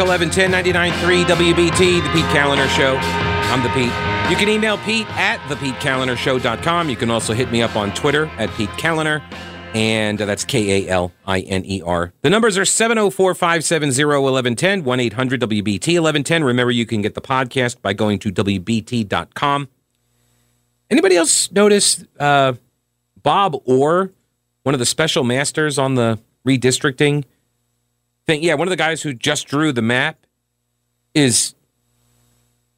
Talk 1110 99.3 WBT, The Pete Kaliner Show. I'm the Pete. You can email Pete at thepetekalinershow.com. You can also hit me up on Twitter at Pete Kaliner, and uh, that's K A L I N E R. The numbers are 704 570 1110, 1 800 WBT 1110. Remember, you can get the podcast by going to WBT.com. Anybody else notice uh, Bob Orr, one of the special masters on the redistricting thing? Yeah, one of the guys who just drew the map is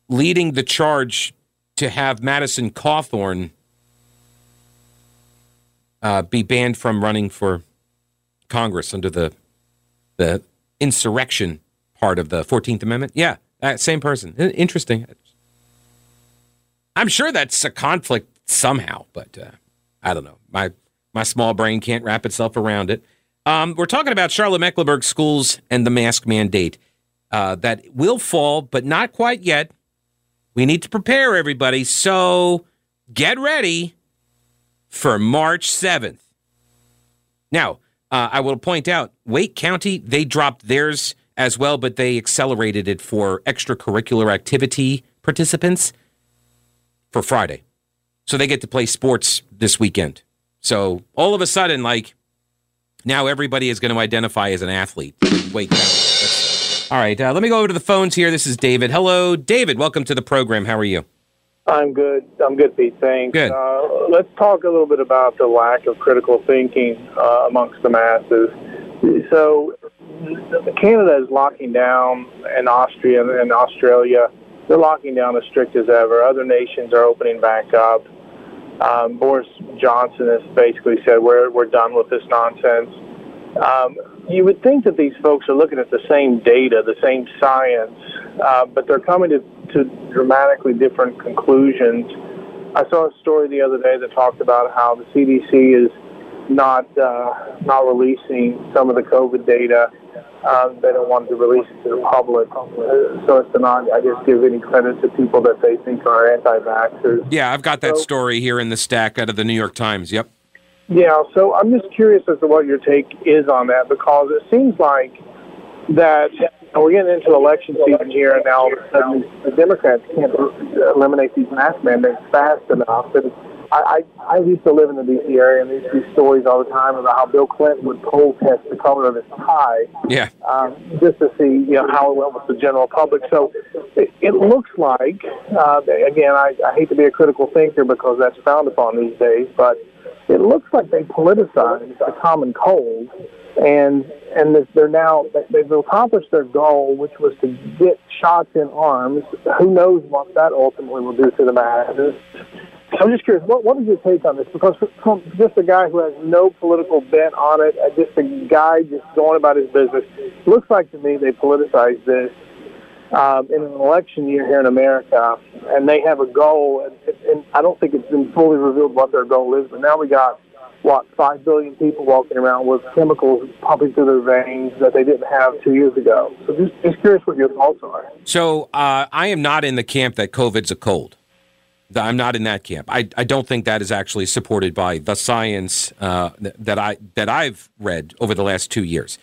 leading the charge to have Madison Cawthorn uh, be banned from running for Congress under the the insurrection part of the Fourteenth Amendment. Yeah, uh, same person. Interesting. I'm sure that's a conflict somehow, but uh, I don't know. My my small brain can't wrap itself around it. Um, we're talking about Charlotte Mecklenburg schools and the mask mandate uh, that will fall, but not quite yet. We need to prepare everybody. So get ready for March 7th. Now, uh, I will point out Wake County, they dropped theirs as well, but they accelerated it for extracurricular activity participants for Friday. So they get to play sports this weekend. So all of a sudden, like, now everybody is going to identify as an athlete. County. All right, uh, let me go over to the phones here. This is David. Hello, David. Welcome to the program. How are you? I'm good. I'm good, Pete. Thanks. Good. Uh, let's talk a little bit about the lack of critical thinking uh, amongst the masses. So, Canada is locking down, and Austria and Australia, they're locking down as strict as ever. Other nations are opening back up. Um, Boris Johnson has basically said we're we're done with this nonsense. Um, you would think that these folks are looking at the same data, the same science, uh, but they're coming to, to dramatically different conclusions. I saw a story the other day that talked about how the CDC is not uh, not releasing some of the COVID data. Um, they don't want to release it to the public, uh, so as to not, I guess, give any credit to people that they think are anti-vaxxers. Yeah, I've got that So- story here in the stack out of the New York Times. Yep. Yeah, so I'm just curious as to what your take is on that because it seems like that we're getting into election season here, and now all of a sudden the Democrats can't eliminate these mask mandates fast enough. And I, I, I used to live in the D.C. area, and there used stories all the time about how Bill Clinton would poll test the color of his tie Yeah. um, just to see you know how it went with the general public. So it, it looks like, uh, again, I, I hate to be a critical thinker because that's frowned upon these days, but it looks like they politicized the common cold, and and that they're now they've accomplished their goal, which was to get shots in arms. Who knows what that ultimately will do to the masses? I'm just curious, what, what is your take on this? Because from just a guy who has no political bent on it, uh, just a guy just going about his business, looks like to me they politicized this um, in an election year here in America, and they have a goal, and, and I don't think it's been fully revealed what their goal is, but now we got, what, 5 billion people walking around with chemicals pumping through their veins that they didn't have two years ago. So just, just curious what your thoughts are. So uh, I am not in the camp that COVID's a cold. I'm not in that camp. I, I don't think that is actually supported by the science uh, that I that I've read over the last two years.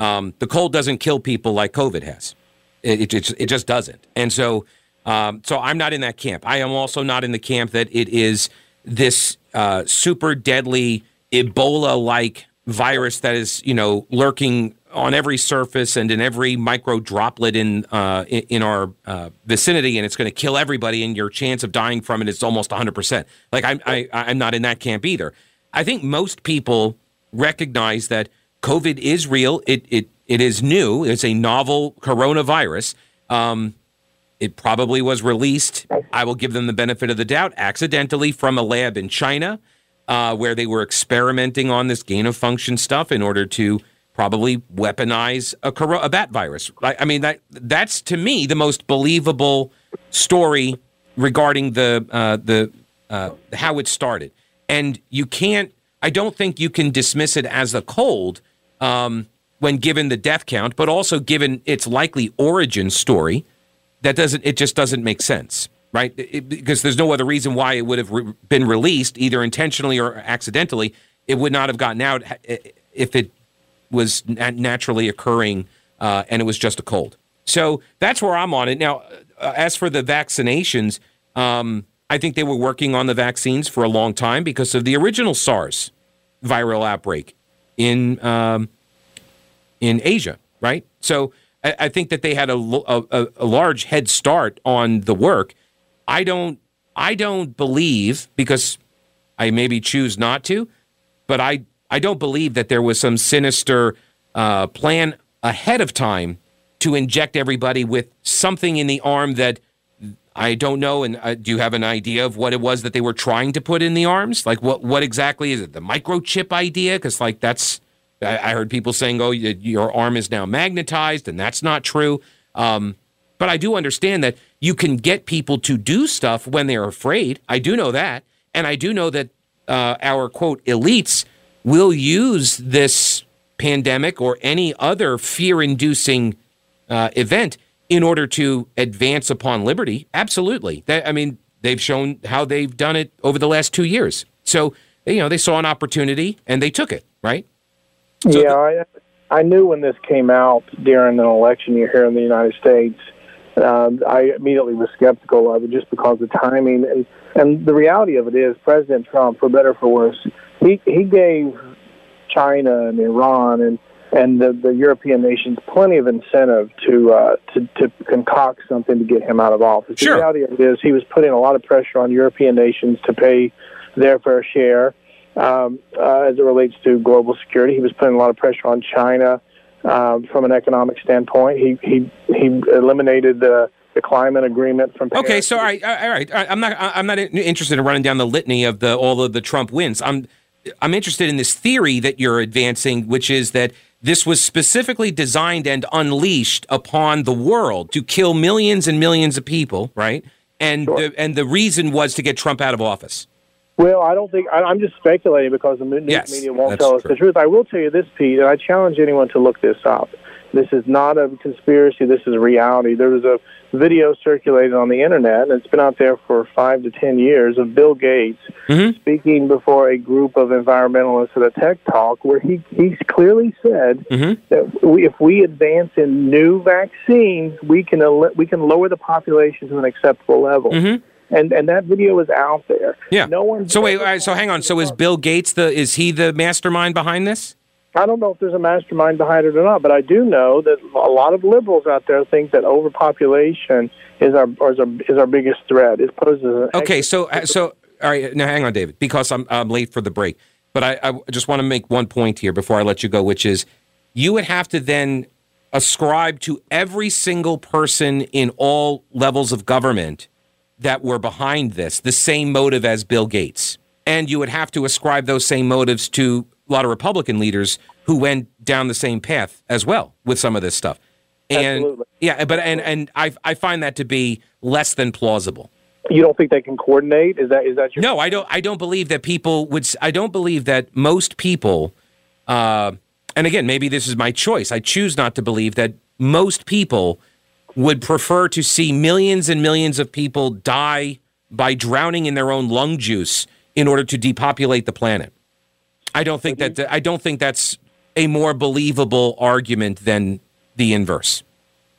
Um, the cold doesn't kill people like COVID has. It, it, it just doesn't. And so um, so I'm not in that camp. I am also not in the camp that it is this uh, super deadly Ebola like virus that is you know lurking on every surface and in every micro droplet in uh, in, in our uh, vicinity, and it's going to kill everybody. And your chance of dying from it is almost 100. percent Like I'm, I, I'm not in that camp either. I think most people recognize that COVID is real. It it it is new. It's a novel coronavirus. Um, it probably was released. I will give them the benefit of the doubt accidentally from a lab in China, uh, where they were experimenting on this gain of function stuff in order to probably weaponize a, coro- a bat virus. I, I mean, that that's to me the most believable story regarding the uh, the uh, how it started. And you can't. I don't think you can dismiss it as a cold um, when given the death count, but also given its likely origin story. That doesn't. It just doesn't make sense, right? It- because there's no other reason why it would have re- been released, either intentionally or accidentally. It would not have gotten out if it was na- naturally occurring uh, and it was just a cold. So that's where I'm on it. Now, uh, as for the vaccinations, um, I think they were working on the vaccines for a long time because of the original SARS viral outbreak in um, in Asia, right? So I, I think that they had a, a, a large head start on the work. I don't I don't believe because I maybe choose not to, but I I don't believe that there was some sinister uh, plan ahead of time to inject everybody with something in the arm that I don't know. And uh, do you have an idea of what it was that they were trying to put in the arms? Like what what exactly is it? The microchip idea? Because like that's I, I, heard people saying, "Oh, your arm is now magnetized," and that's not true. Um, but I do understand that you can get people to do stuff when they're afraid. I do know that, and I do know that uh, our quote elites will use this pandemic or any other fear-inducing uh, event in order to advance upon liberty. Absolutely. That, I mean, they've shown how they've done it over the last two years. So, you know, they saw an opportunity and they took it, right? So yeah, I, I knew when this came out during an election year here in the United States. Um, I immediately was skeptical of it just because of the timing and and the reality of it is President Trump, for better for worse, he he gave China and Iran and and the, the European nations plenty of incentive to, uh, to to concoct something to get him out of office. Sure. The reality of it is he was putting a lot of pressure on European nations to pay their fair share um, uh, as it relates to global security. He was putting a lot of pressure on China um, from an economic standpoint. He he he eliminated the the climate agreement from Paris. Okay, so all right, all right, all right. I'm not I'm not interested in running down the litany of the all of the Trump wins. I'm I'm interested in this theory that you're advancing, which is that this was specifically designed and unleashed upon the world to kill millions and millions of people, right? And sure. the, and the reason was to get Trump out of office. Well, I don't think I, am just speculating because the news yes, media won't tell us true. the truth. I will tell you this, Pete, and I challenge anyone to look this up. This is not a conspiracy. This is reality. There was a video circulated on the internet, and it's been out there for five to ten years of Bill Gates mm-hmm. speaking before a group of environmentalists at a tech talk, where he he clearly said mm-hmm. that we, if we advance in new vaccines, we can we can lower the population to an acceptable level. Mm-hmm. And and that video is out there. Yeah. No one. So wait. So hang on. So is Bill Gates the is he the mastermind behind this? I don't know if there's a mastermind behind it or not, but I do know that a lot of liberals out there think that overpopulation is our is our, is our biggest threat. It poses an okay. So uh, so all right. Now hang on, David, because I'm I'm late for the break, but I, I just want to make one point here before I let you go, which is you would have to then ascribe to every single person in all levels of government that were behind this the same motive as Bill Gates. And you would have to ascribe those same motives to a lot of Republican leaders who went down the same path as well with some of this stuff. And Absolutely. yeah, but and and I I find that to be less than plausible. You don't think they can coordinate? Is that is that your No, I don't I don't believe that people would I don't believe that most people uh and again, maybe this is my choice. I choose not to believe that most people would prefer to see millions and millions of people die by drowning in their own lung juice in order to depopulate the planet. I don't think that I don't think that's a more believable argument than the inverse.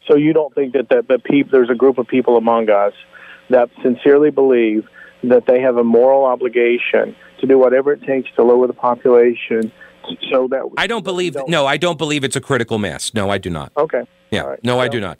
So you don't think that that, that people, there's a group of people among us that sincerely believe that they have a moral obligation to do whatever it takes to lower the population so that I don't believe don't. no, I don't believe it's a critical mass. No, I do not. Okay. Yeah. Right. No, I do not.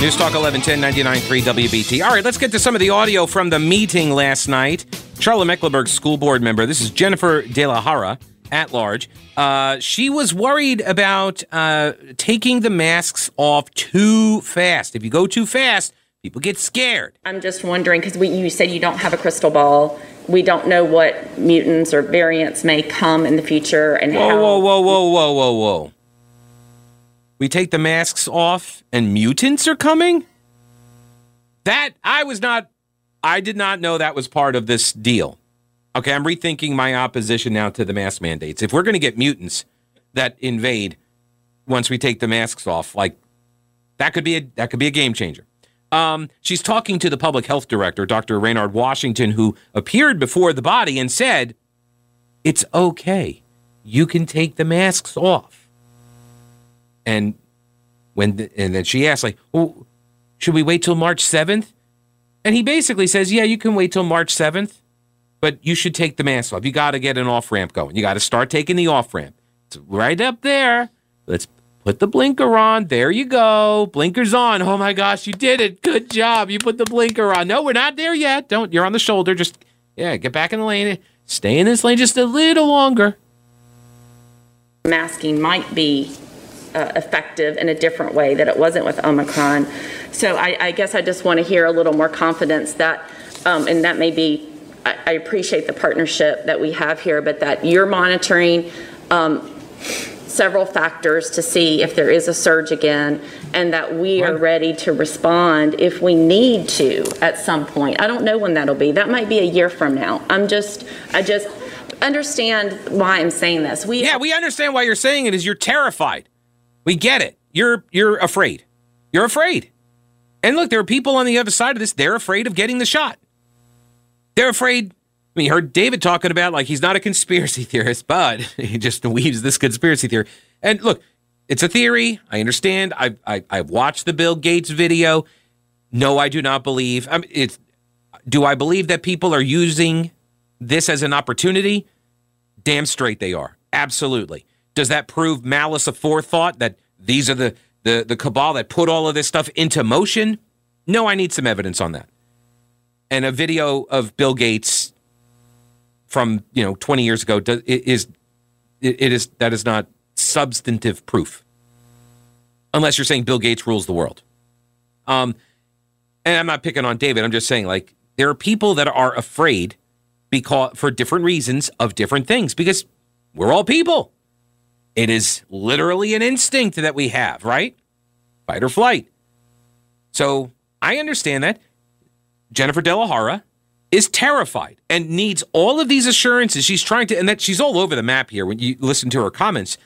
News Talk 1110 99.3 WBT. All right, let's get to some of the audio from the meeting last night. Charlotte Mecklenburg school board member. This is Jennifer De La Jara at large. Uh, she was worried about uh, taking the masks off too fast. If you go too fast, people get scared. I'm just wondering because you said you don't have a crystal ball. We don't know what mutants or variants may come in the future and whoa, how. Whoa, whoa, whoa, whoa, whoa, whoa! We take the masks off and mutants are coming? That I was not I did not know that was part of this deal. Okay, I'm rethinking my opposition now to the mask mandates. If we're going to get mutants that invade once we take the masks off, like that could be a that could be a game changer. Um, she's talking to the public health director, Dr. Raynard Washington, who appeared before the body and said, "It's okay. You can take the masks off." And when the, and then she asked like, "Well, should we wait till March 7th?" And he basically says, "Yeah, you can wait till March 7th, but you should take the mask off. You got to get an off ramp going. You got to start taking the off ramp. It's right up there. Let's put the blinker on. There you go. Blinkers on. Oh my gosh, you did it. Good job. You put the blinker on. No, we're not there yet. Don't. You're on the shoulder. Just yeah, get back in the lane. Stay in this lane just a little longer." masking might be uh, effective in a different way that it wasn't with Omicron. So I, I guess I just want to hear a little more confidence that, um, and that may be, I, I appreciate the partnership that we have here, but that you're monitoring um, several factors to see if there is a surge again, and that we are ready to respond if we need to at some point. I don't know when that'll be. That might be a year from now. I'm just, I just understand why I'm saying this. We Yeah, we understand why you're saying it is you're terrified. We get it. You're you're afraid. You're afraid. And look, there are people on the other side of this, they're afraid of getting the shot. They're afraid. I mean, you heard David talking about like he's not a conspiracy theorist, but he just weaves this conspiracy theory. And look, it's a theory. I understand. I I I've watched the Bill Gates video. No, I do not believe. I mean, it's do I believe that people are using this as an opportunity? Damn straight they are. Absolutely. Does that prove malice aforethought that these are the, the, the cabal that put all of this stuff into motion? No, I need some evidence on that. And a video of Bill Gates from, you know, 20 years ago does, is it is that is not substantive proof. Unless you're saying Bill Gates rules the world. Um and I'm not picking on David. I'm just saying like there are people that are afraid because for different reasons of different things because we're all people. It is literally an instinct that we have, right? Fight or flight. So I understand that. Jennifer De La Jara is terrified and needs all of these assurances. She's trying to, and that she's all over the map here when you listen to her comments.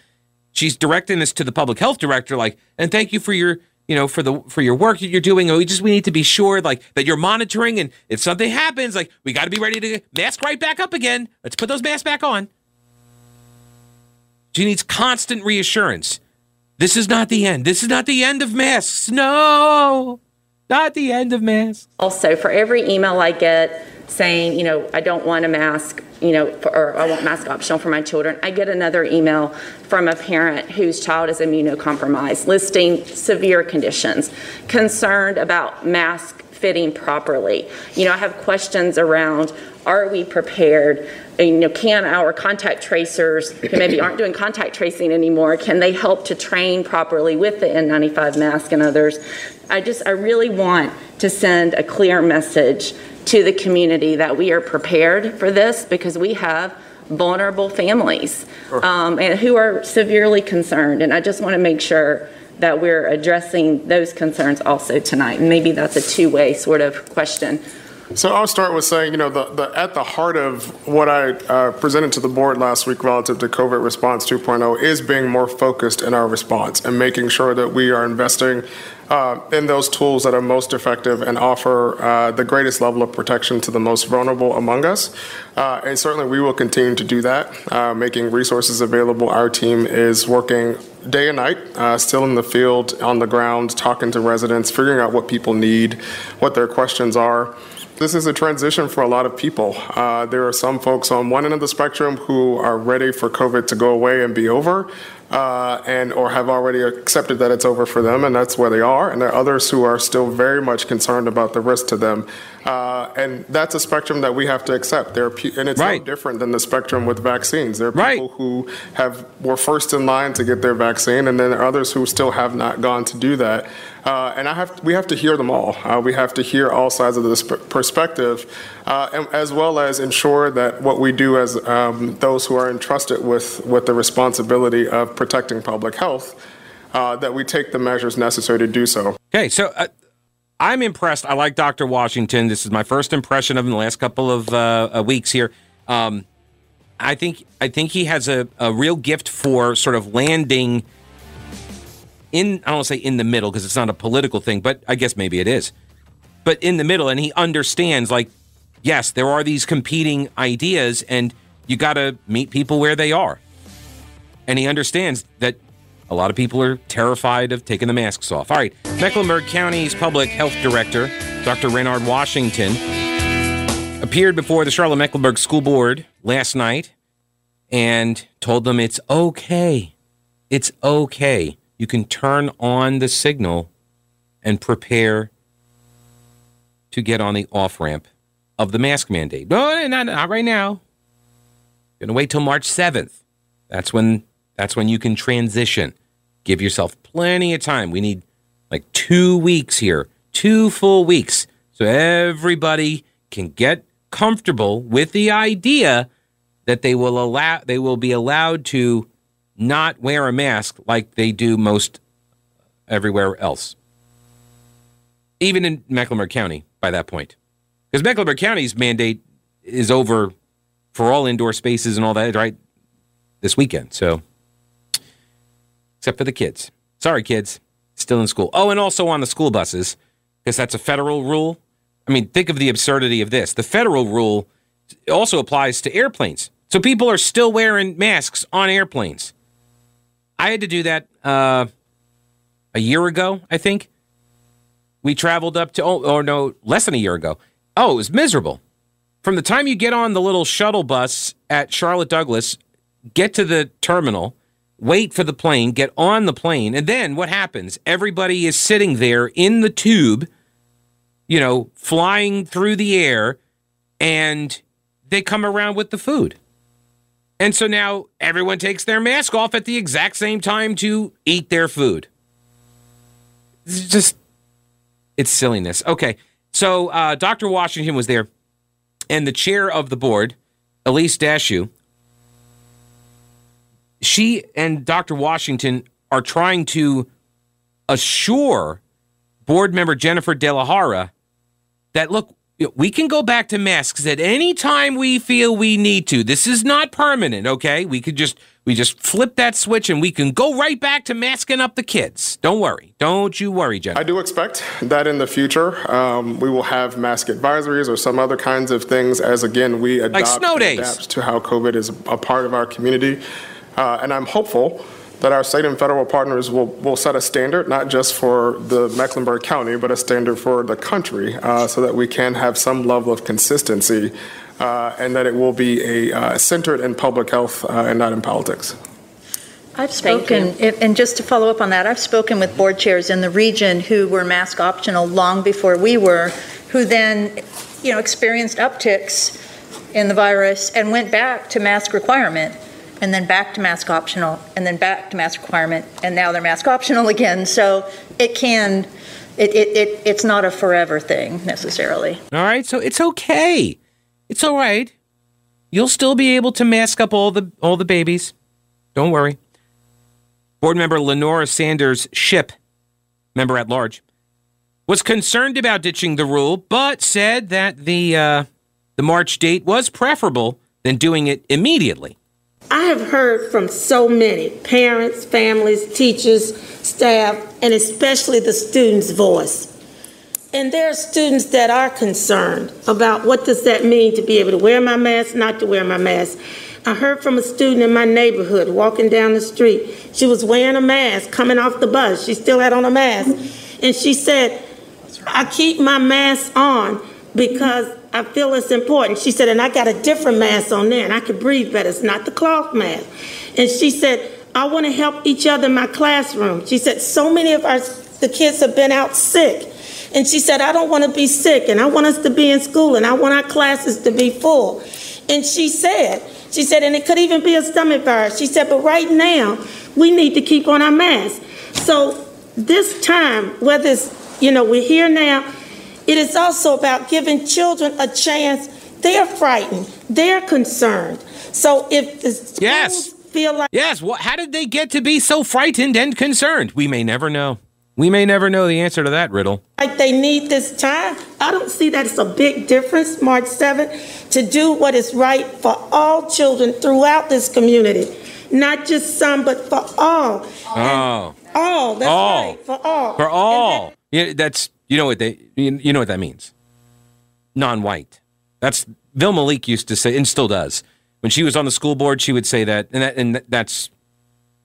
She's directing this to the public health director, like, and thank you for your, you know, for the for your work that you're doing. We just we need to be sure, like, that you're monitoring, and if something happens, like, we got to be ready to mask right back up again. Let's put those masks back on. She needs constant reassurance. This is not the end. This is not the end of masks. No, not the end of masks. Also, for every email I get saying, you know, I don't want a mask, you know, for, or I want mask optional for my children, I get another email from a parent whose child is immunocompromised listing severe conditions, concerned about mask fitting properly. You know, I have questions around are we prepared? And, you know, can our contact tracers who maybe aren't doing contact tracing anymore, can they help to train properly with the N95 mask and others? I just, I really want to send a clear message to the community that we are prepared for this because we have vulnerable families um, and who are severely concerned. And I just want to make sure that we're addressing those concerns also tonight. And maybe that's a two-way sort of question. So I'll start with saying, you know, the, the, at the heart of what I uh, presented to the board last week relative to COVID Response 2.0 is being more focused in our response and making sure that we are investing uh, in those tools that are most effective and offer uh, the greatest level of protection to the most vulnerable among us. Uh, and certainly we will continue to do that, uh, making resources available. Our team is working day and night, uh, still in the field, on the ground, talking to residents, figuring out what people need, what their questions are. This is a transition for a lot of people. Uh, there are some folks on one end of the spectrum who are ready for COVID to go away and be over, uh, and or have already accepted that it's over for them, and that's where they are. And there are others who are still very much concerned about the risk to them, uh, and that's a spectrum that we have to accept. There, are pe- and it's Right. no different than the spectrum with vaccines. There are Right. people who have were first in line to get their vaccine, and then there are others who still have not gone to do that. Uh, and I have we have to hear them all. Uh, we have to hear all sides of this perspective, uh, and, as well as ensure that what we do as um, those who are entrusted with with the responsibility of protecting public health, uh, that we take the measures necessary to do so. Okay, so uh, I'm impressed. I like Dr. Washington. This is my first impression of him the last couple of uh, uh, weeks here. Um, I think I think he has a, a real gift for sort of landing in. I don't want to say in the middle because it's not a political thing, but I guess maybe it is. But in the middle, and he understands like, yes, there are these competing ideas, and you got to meet people where they are. And he understands that A lot of people are terrified of taking the masks off. All right, Mecklenburg County's public health director, Dr. Raynard Washington, appeared before the Charlotte Mecklenburg School Board last night and told them it's okay. It's okay. You can turn on the signal and prepare to get on the off ramp of the mask mandate. No, not, not right now. Gonna wait till March 7th. That's when that's when you can transition. Give yourself plenty of time. We need like two weeks here, two full weeks. So everybody can get comfortable with the idea that they will allow they will be allowed to not wear a mask like they do most everywhere else. Even in Mecklenburg County by that point. Because Mecklenburg County's mandate is over for all indoor spaces and all that, right? This weekend. So, except for the kids. Sorry, kids. Still in school. Oh, and also on the school buses, because that's a federal rule. I mean, think of the absurdity of this. The federal rule also applies to airplanes. So people are still wearing masks on airplanes. I had to do that uh, a year ago, I think. We traveled up to, oh, or no, less than a year ago. Oh, it was miserable. From the time you get on the little shuttle bus at Charlotte Douglas, get to the terminal, wait for the plane, get on the plane, and then what happens? Everybody is sitting there in the tube, you know, flying through the air, and they come around with the food. And so now everyone takes their mask off at the exact same time to eat their food. It's just, it's silliness. Okay. So uh, Dr. Washington was there, and the chair of the board, Elyse Dashew, she and Dr. Washington are trying to assure board member Jennifer De La Jara that, look, we can go back to masks at any time we feel we need to. This is not permanent, okay? We could just we just flip that switch and we can go right back to masking up the kids. Don't worry. Don't you worry, Jennifer. I do expect that in the future um, we will have mask advisories or some other kinds of things as again we adopt like snow days. adapt to how COVID is a part of our community, uh, and I'm hopeful that our state and federal partners will, will set a standard, not just for the Mecklenburg County, but a standard for the country, uh, so that we can have some level of consistency uh, and that it will be a uh, centered in public health uh, and not in politics. I've spoken, and just to follow up on that, I've spoken with board chairs in the region who were mask optional long before we were, who then, you know, experienced upticks in the virus and went back to mask requirement and then back to mask optional, and then back to mask requirement, and now they're mask optional again. So it can, it, it, it it's not a forever thing necessarily. All right, so it's okay. It's all right. You'll still be able to mask up all the all the babies. Don't worry. Board member Lenora Sanders Shipp, member at large, was concerned about ditching the rule, but said that the uh, the March date was preferable than doing it immediately. I have heard from so many parents, families, teachers, staff, and especially the students' voice. And there are students that are concerned about what does that mean to be able to wear my mask, not to wear my mask. I heard from a student in my neighborhood walking down the street. She was wearing a mask coming off the bus. She still had on a mask. And she said, I keep my mask on because I feel it's important. She said, and I got a different mask on there, and I can breathe better. It's not the cloth mask. And she said, I want to help each other in my classroom. She said, so many of our the kids have been out sick. And she said, I don't want to be sick, and I want us to be in school, and I want our classes to be full. And she said, she said, and it could even be a stomach virus. She said, but right now, we need to keep on our masks. So this time, whether it's, you know, we're here now, it is also about giving children a chance. They're frightened. They're concerned. So if the schools Yes. feel like Yes, what, how did they get to be so frightened and concerned? We may never know. We may never know the answer to that riddle. like they need this time, I don't see that it's a big difference, March 7th, to do what is right for all children throughout this community. Not just some, but for all. Oh, All, that's All. right, for all. for all. Yeah, that's you know what they you know what that means. Non-white. That's Vilma Malik used to say, and still does. When she was on the school board, she would say that, and that, and that's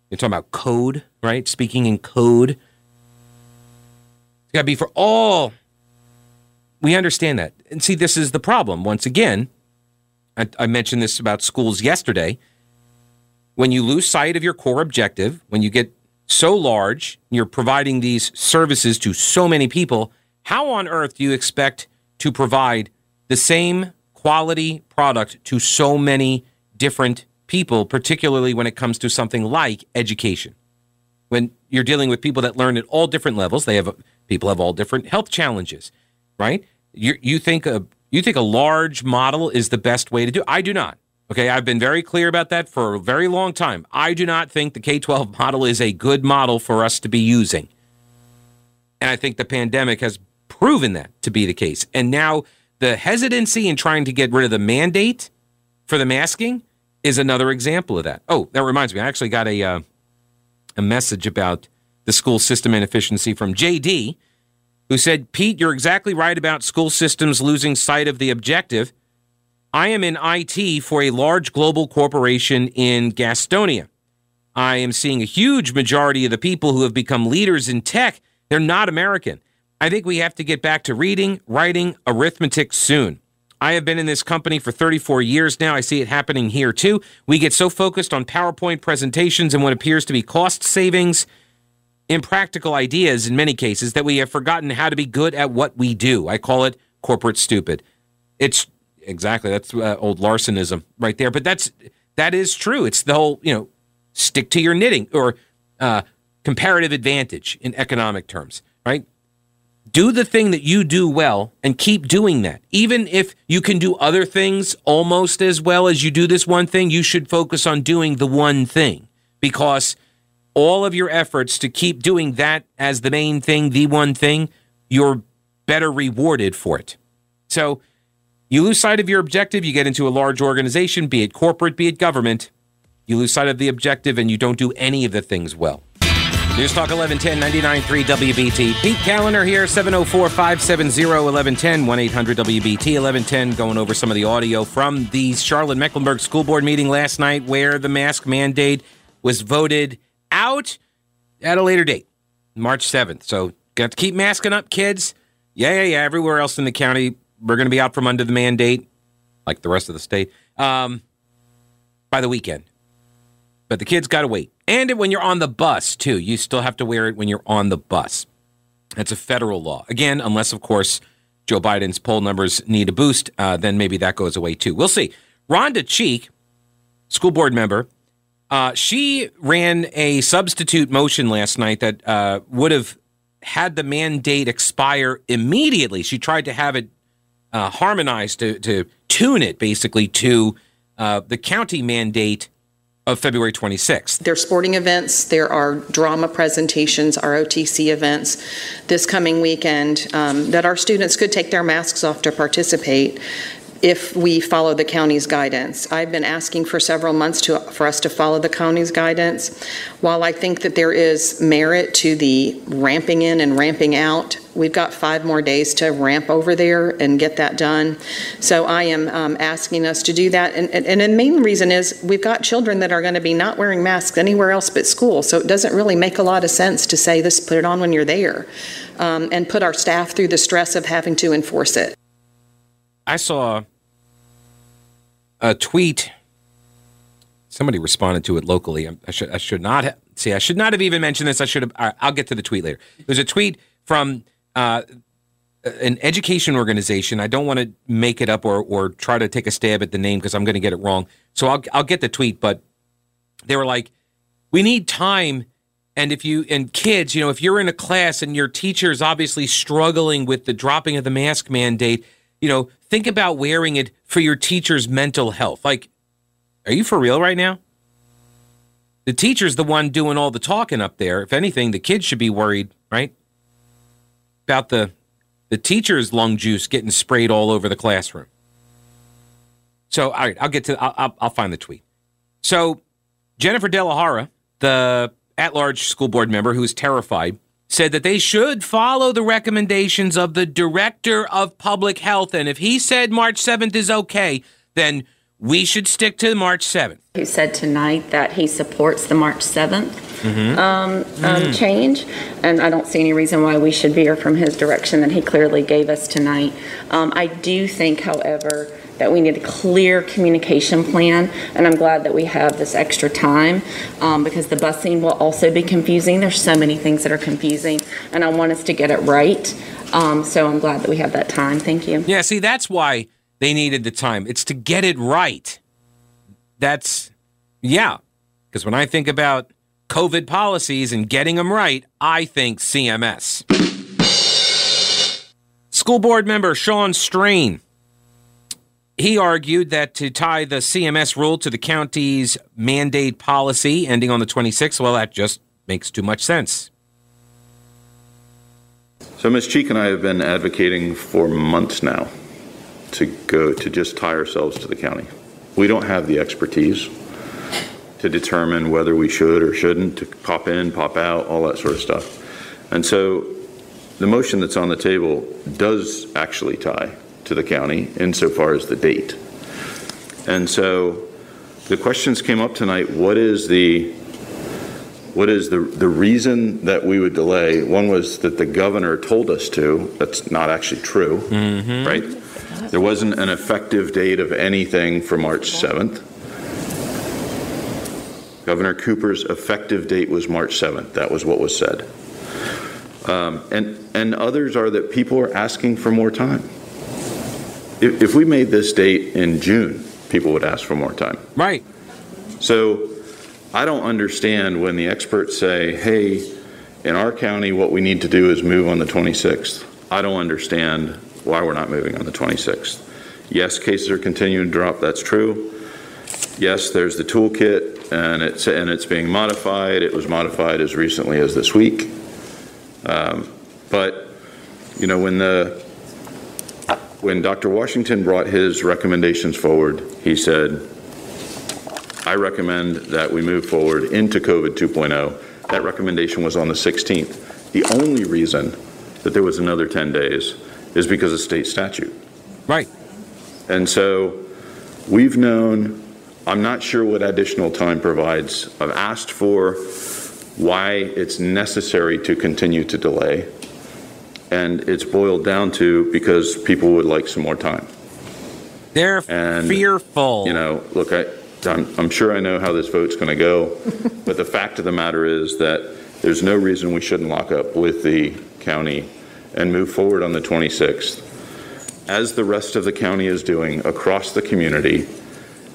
You're talking about code, right? Speaking in code. It's got to be for all. We understand that. And see, this is the problem. Once again, I, I mentioned this about schools yesterday. When you lose sight of your core objective, when you get so large, you're providing these services to so many people, how on earth do you expect to provide the same quality product to so many different people, particularly when it comes to something like education? When you're dealing with people that learn at all different levels, they have people have all different health challenges, right? You you think a you think a large model is the best way to do? I do not. Okay, I've been very clear about that for a very long time. I do not think the K 12 model is a good model for us to be using. And I think the pandemic has proven that to be the case. And now the hesitancy in trying to get rid of the mandate for the masking is another example of that. Oh, that reminds me, I actually got a, uh, a message about the school system inefficiency from JD, who said, Pete, you're exactly right about school systems losing sight of the objective. I am in IT for a large global corporation in Gastonia. I am seeing a huge majority of the people who have become leaders in tech, they're not American. I think we have to get back to reading, writing, arithmetic soon. I have been in this company for 34 years now. I see it happening here too. We get so focused on PowerPoint presentations and what appears to be cost savings, impractical ideas in many cases, that we have forgotten how to be good at what we do. I call it corporate stupid. It's exactly that's uh, old Larsonism right there. But that's that is true. It's the whole you know stick to your knitting or uh, comparative advantage in economic terms, right? Do the thing that you do well and keep doing that. Even if you can do other things almost as well as you do this one thing, you should focus on doing the one thing because all of your efforts to keep doing that as the main thing, the one thing, you're better rewarded for it. So you lose sight of your objective, you get into a large organization, be it corporate, be it government. You lose sight of the objective and you don't do any of the things well. News Talk 1110 99.3 WBT. Pete Kaliner here, 704 570 1110 1 800 WBT 1110. Going over some of the audio from the Charlotte Mecklenburg School Board meeting last night where the mask mandate was voted out at a later date, March 7th. So, got to keep masking up, kids. Yeah, yeah, yeah. Everywhere else in the county, we're going to be out from under the mandate, like the rest of the state, um, by the weekend. But the kids got to wait. And when you're on the bus, too, you still have to wear it when you're on the bus. That's a federal law. Again, unless, of course, Joe Biden's poll numbers need a boost, uh, then maybe that goes away, too. We'll see. Rhonda Cheek, school board member, uh, she ran a substitute motion last night that uh, would have had the mandate expire immediately. She tried to have it uh, harmonized to, to tune it basically to uh, the county mandate of February 26th. There are sporting events, there are drama presentations, ROTC events this coming weekend um, that our students could take their masks off to participate if we follow the county's guidance. I've been asking for several months to, for us to follow the county's guidance. While I think that there is merit to the ramping in and ramping out, we've got five more days to ramp over there and get that done. So I am um, asking us to do that. And, and, and the main reason is we've got children that are going to be not wearing masks anywhere else but school. So it doesn't really make a lot of sense to say this, put it on when you're there, um, and put our staff through the stress of having to enforce it. I saw a tweet. Somebody responded to it locally. I should I should not have, see. I should not have even mentioned this. I should have. I'll get to the tweet later. There's a tweet from uh, an education organization. I don't want to make it up or or try to take a stab at the name because I'm going to get it wrong. So I'll I'll get the tweet. But they were like, "We need time." And if you and kids, you know, if you're in a class and your teacher is obviously struggling with the dropping of the mask mandate, you know, think about wearing it for your teacher's mental health. Like, are you for real right now? The teacher's the one doing all the talking up there. If anything, the kids should be worried, right? About the the teacher's lung juice getting sprayed all over the classroom. So, all right, I'll get to. I'll, I'll find the tweet. So, Jennifer De La Jara, the at-large school board member who is terrified said that they should follow the recommendations of the director of public health. And if he said March 7th is okay, then we should stick to March 7th. Who said tonight that he supports the March 7th um, um, change, and I don't see any reason why we should veer from his direction that he clearly gave us tonight. Um, I do think, however, that we need a clear communication plan, and I'm glad that we have this extra time um, because the busing will also be confusing. There's so many things that are confusing, and I want us to get it right. Um, so I'm glad that we have that time. Thank you. Yeah, see, that's why they needed the time. It's to get it right. That's, yeah. Because when I think about COVID policies and getting them right, I think CMS. School board member Sean Strain. He argued that to tie the CMS rule to the county's mandate policy ending on the 26th, well, that just makes too much sense. So Ms. Cheek and I have been advocating for months now to go to just tie ourselves to the county. We don't have the expertise to determine whether we should or shouldn't, to pop in, pop out, all that sort of stuff. And so the motion that's on the table does actually tie to the county insofar as the date. And so the questions came up tonight, what is the what is the the reason that we would delay? One was that the governor told us to. That's not actually true, right? There wasn't an effective date of anything for March 7th. Governor Cooper's effective date was March 7th. That was what was said. Um, and, and others are that people are asking for more time. If, if we made this date in June, people would ask for more time. Right. So I don't understand when the experts say, hey, in our county, what we need to do is move on the 26th. I don't understand why we're not moving on the 26th. Yes, cases are continuing to drop, that's true. Yes, there's the toolkit, and it's, and it's being modified. It was modified as recently as this week. Um, But, you know, when the, when Dr. Washington brought his recommendations forward, he said, I recommend that we move forward into COVID 2.0. That recommendation was on the 16th. The only reason that there was another 10 days is because of state statute. Right. And so we've known, I'm not sure what additional time provides. I've asked for why it's necessary to continue to delay. And it's boiled down to because people would like some more time. They're And, fearful. You know, look, I, I'm, I'm sure I know how this vote's going to go, but the fact of the matter is that there's no reason we shouldn't lock up with the county and move forward on the 26th, as the rest of the county is doing across the community.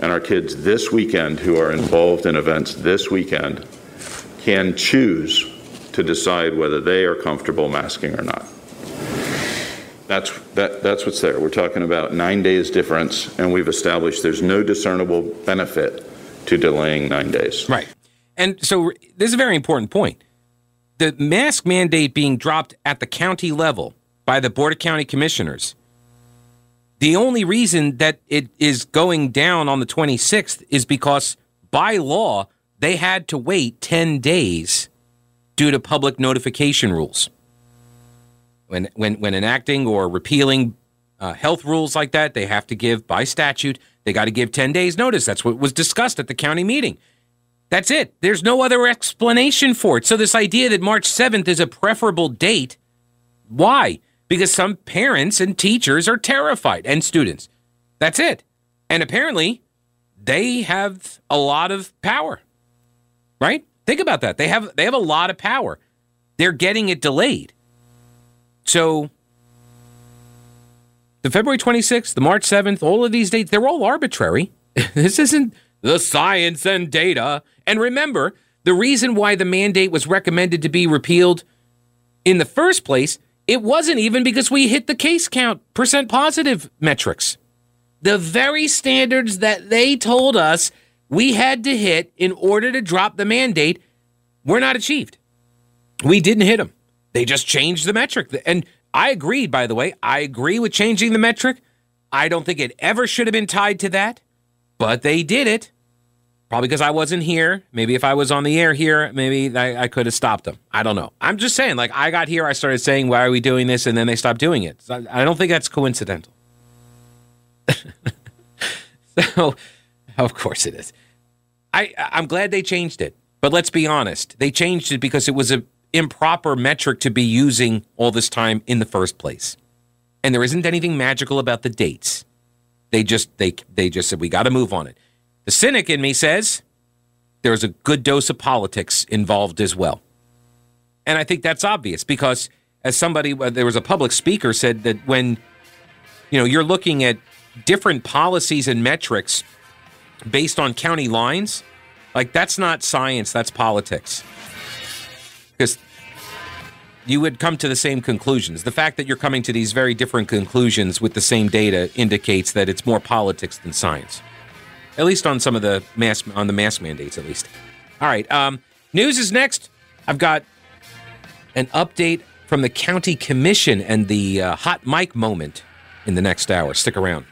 And our kids this weekend who are involved in events this weekend can choose to decide whether they are comfortable masking or not. That's, that, that's what's there. We're talking about nine days difference, and we've established there's no discernible benefit to delaying nine days. Right. And so this is a very important point. The mask mandate being dropped at the county level by the Board of County Commissioners. The only reason that it is going down on the 26th is because by law, they had to wait 10 days due to public notification rules. When, when, when enacting or repealing uh, health rules like that, they have to give, by statute, they got to give 10 days notice. That's what was discussed at the county meeting. That's it. There's no other explanation for it. So, this idea that March 7th is a preferable date, why? Because some parents and teachers are terrified and students. That's it. And apparently, they have a lot of power. Right? Think about that. They have they have a lot of power. They're getting it delayed. So the February 26th, the March 7th, all of these dates, they're all arbitrary. this isn't the science and data. And remember, the reason why the mandate was recommended to be repealed in the first place, it wasn't even because we hit the case count percent positive metrics. The very standards that they told us we had to hit in order to drop the mandate were not achieved. We didn't hit them. They just changed the metric. And I agreed, by the way, I agree with changing the metric. I don't think it ever should have been tied to that, but they did it. Probably because I wasn't here. Maybe if I was on the air here, maybe I, I could have stopped them. I don't know. I'm just saying, like, I got here, I started saying, why are we doing this? And then they stopped doing it. So I, I don't think that's coincidental. So, of course it is. I I'm glad they changed it. But let's be honest, they changed it because it was an improper metric to be using all this time in the first place. And there isn't anything magical about the dates. They just they they just said we got to move on it. The cynic in me says there's a good dose of politics involved as well. And I think that's obvious because as somebody uh, there was a public speaker said that when you know you're looking at different policies and metrics based on county lines, like that's not science, that's politics. Because you would come to the same conclusions. The fact that you're coming to these very different conclusions with the same data indicates that it's more politics than science. At least on some of the mass on the mask mandates, at least. All right. Um, news is next. I've got an update from the county commission and the uh, hot mic moment in the next hour. Stick around.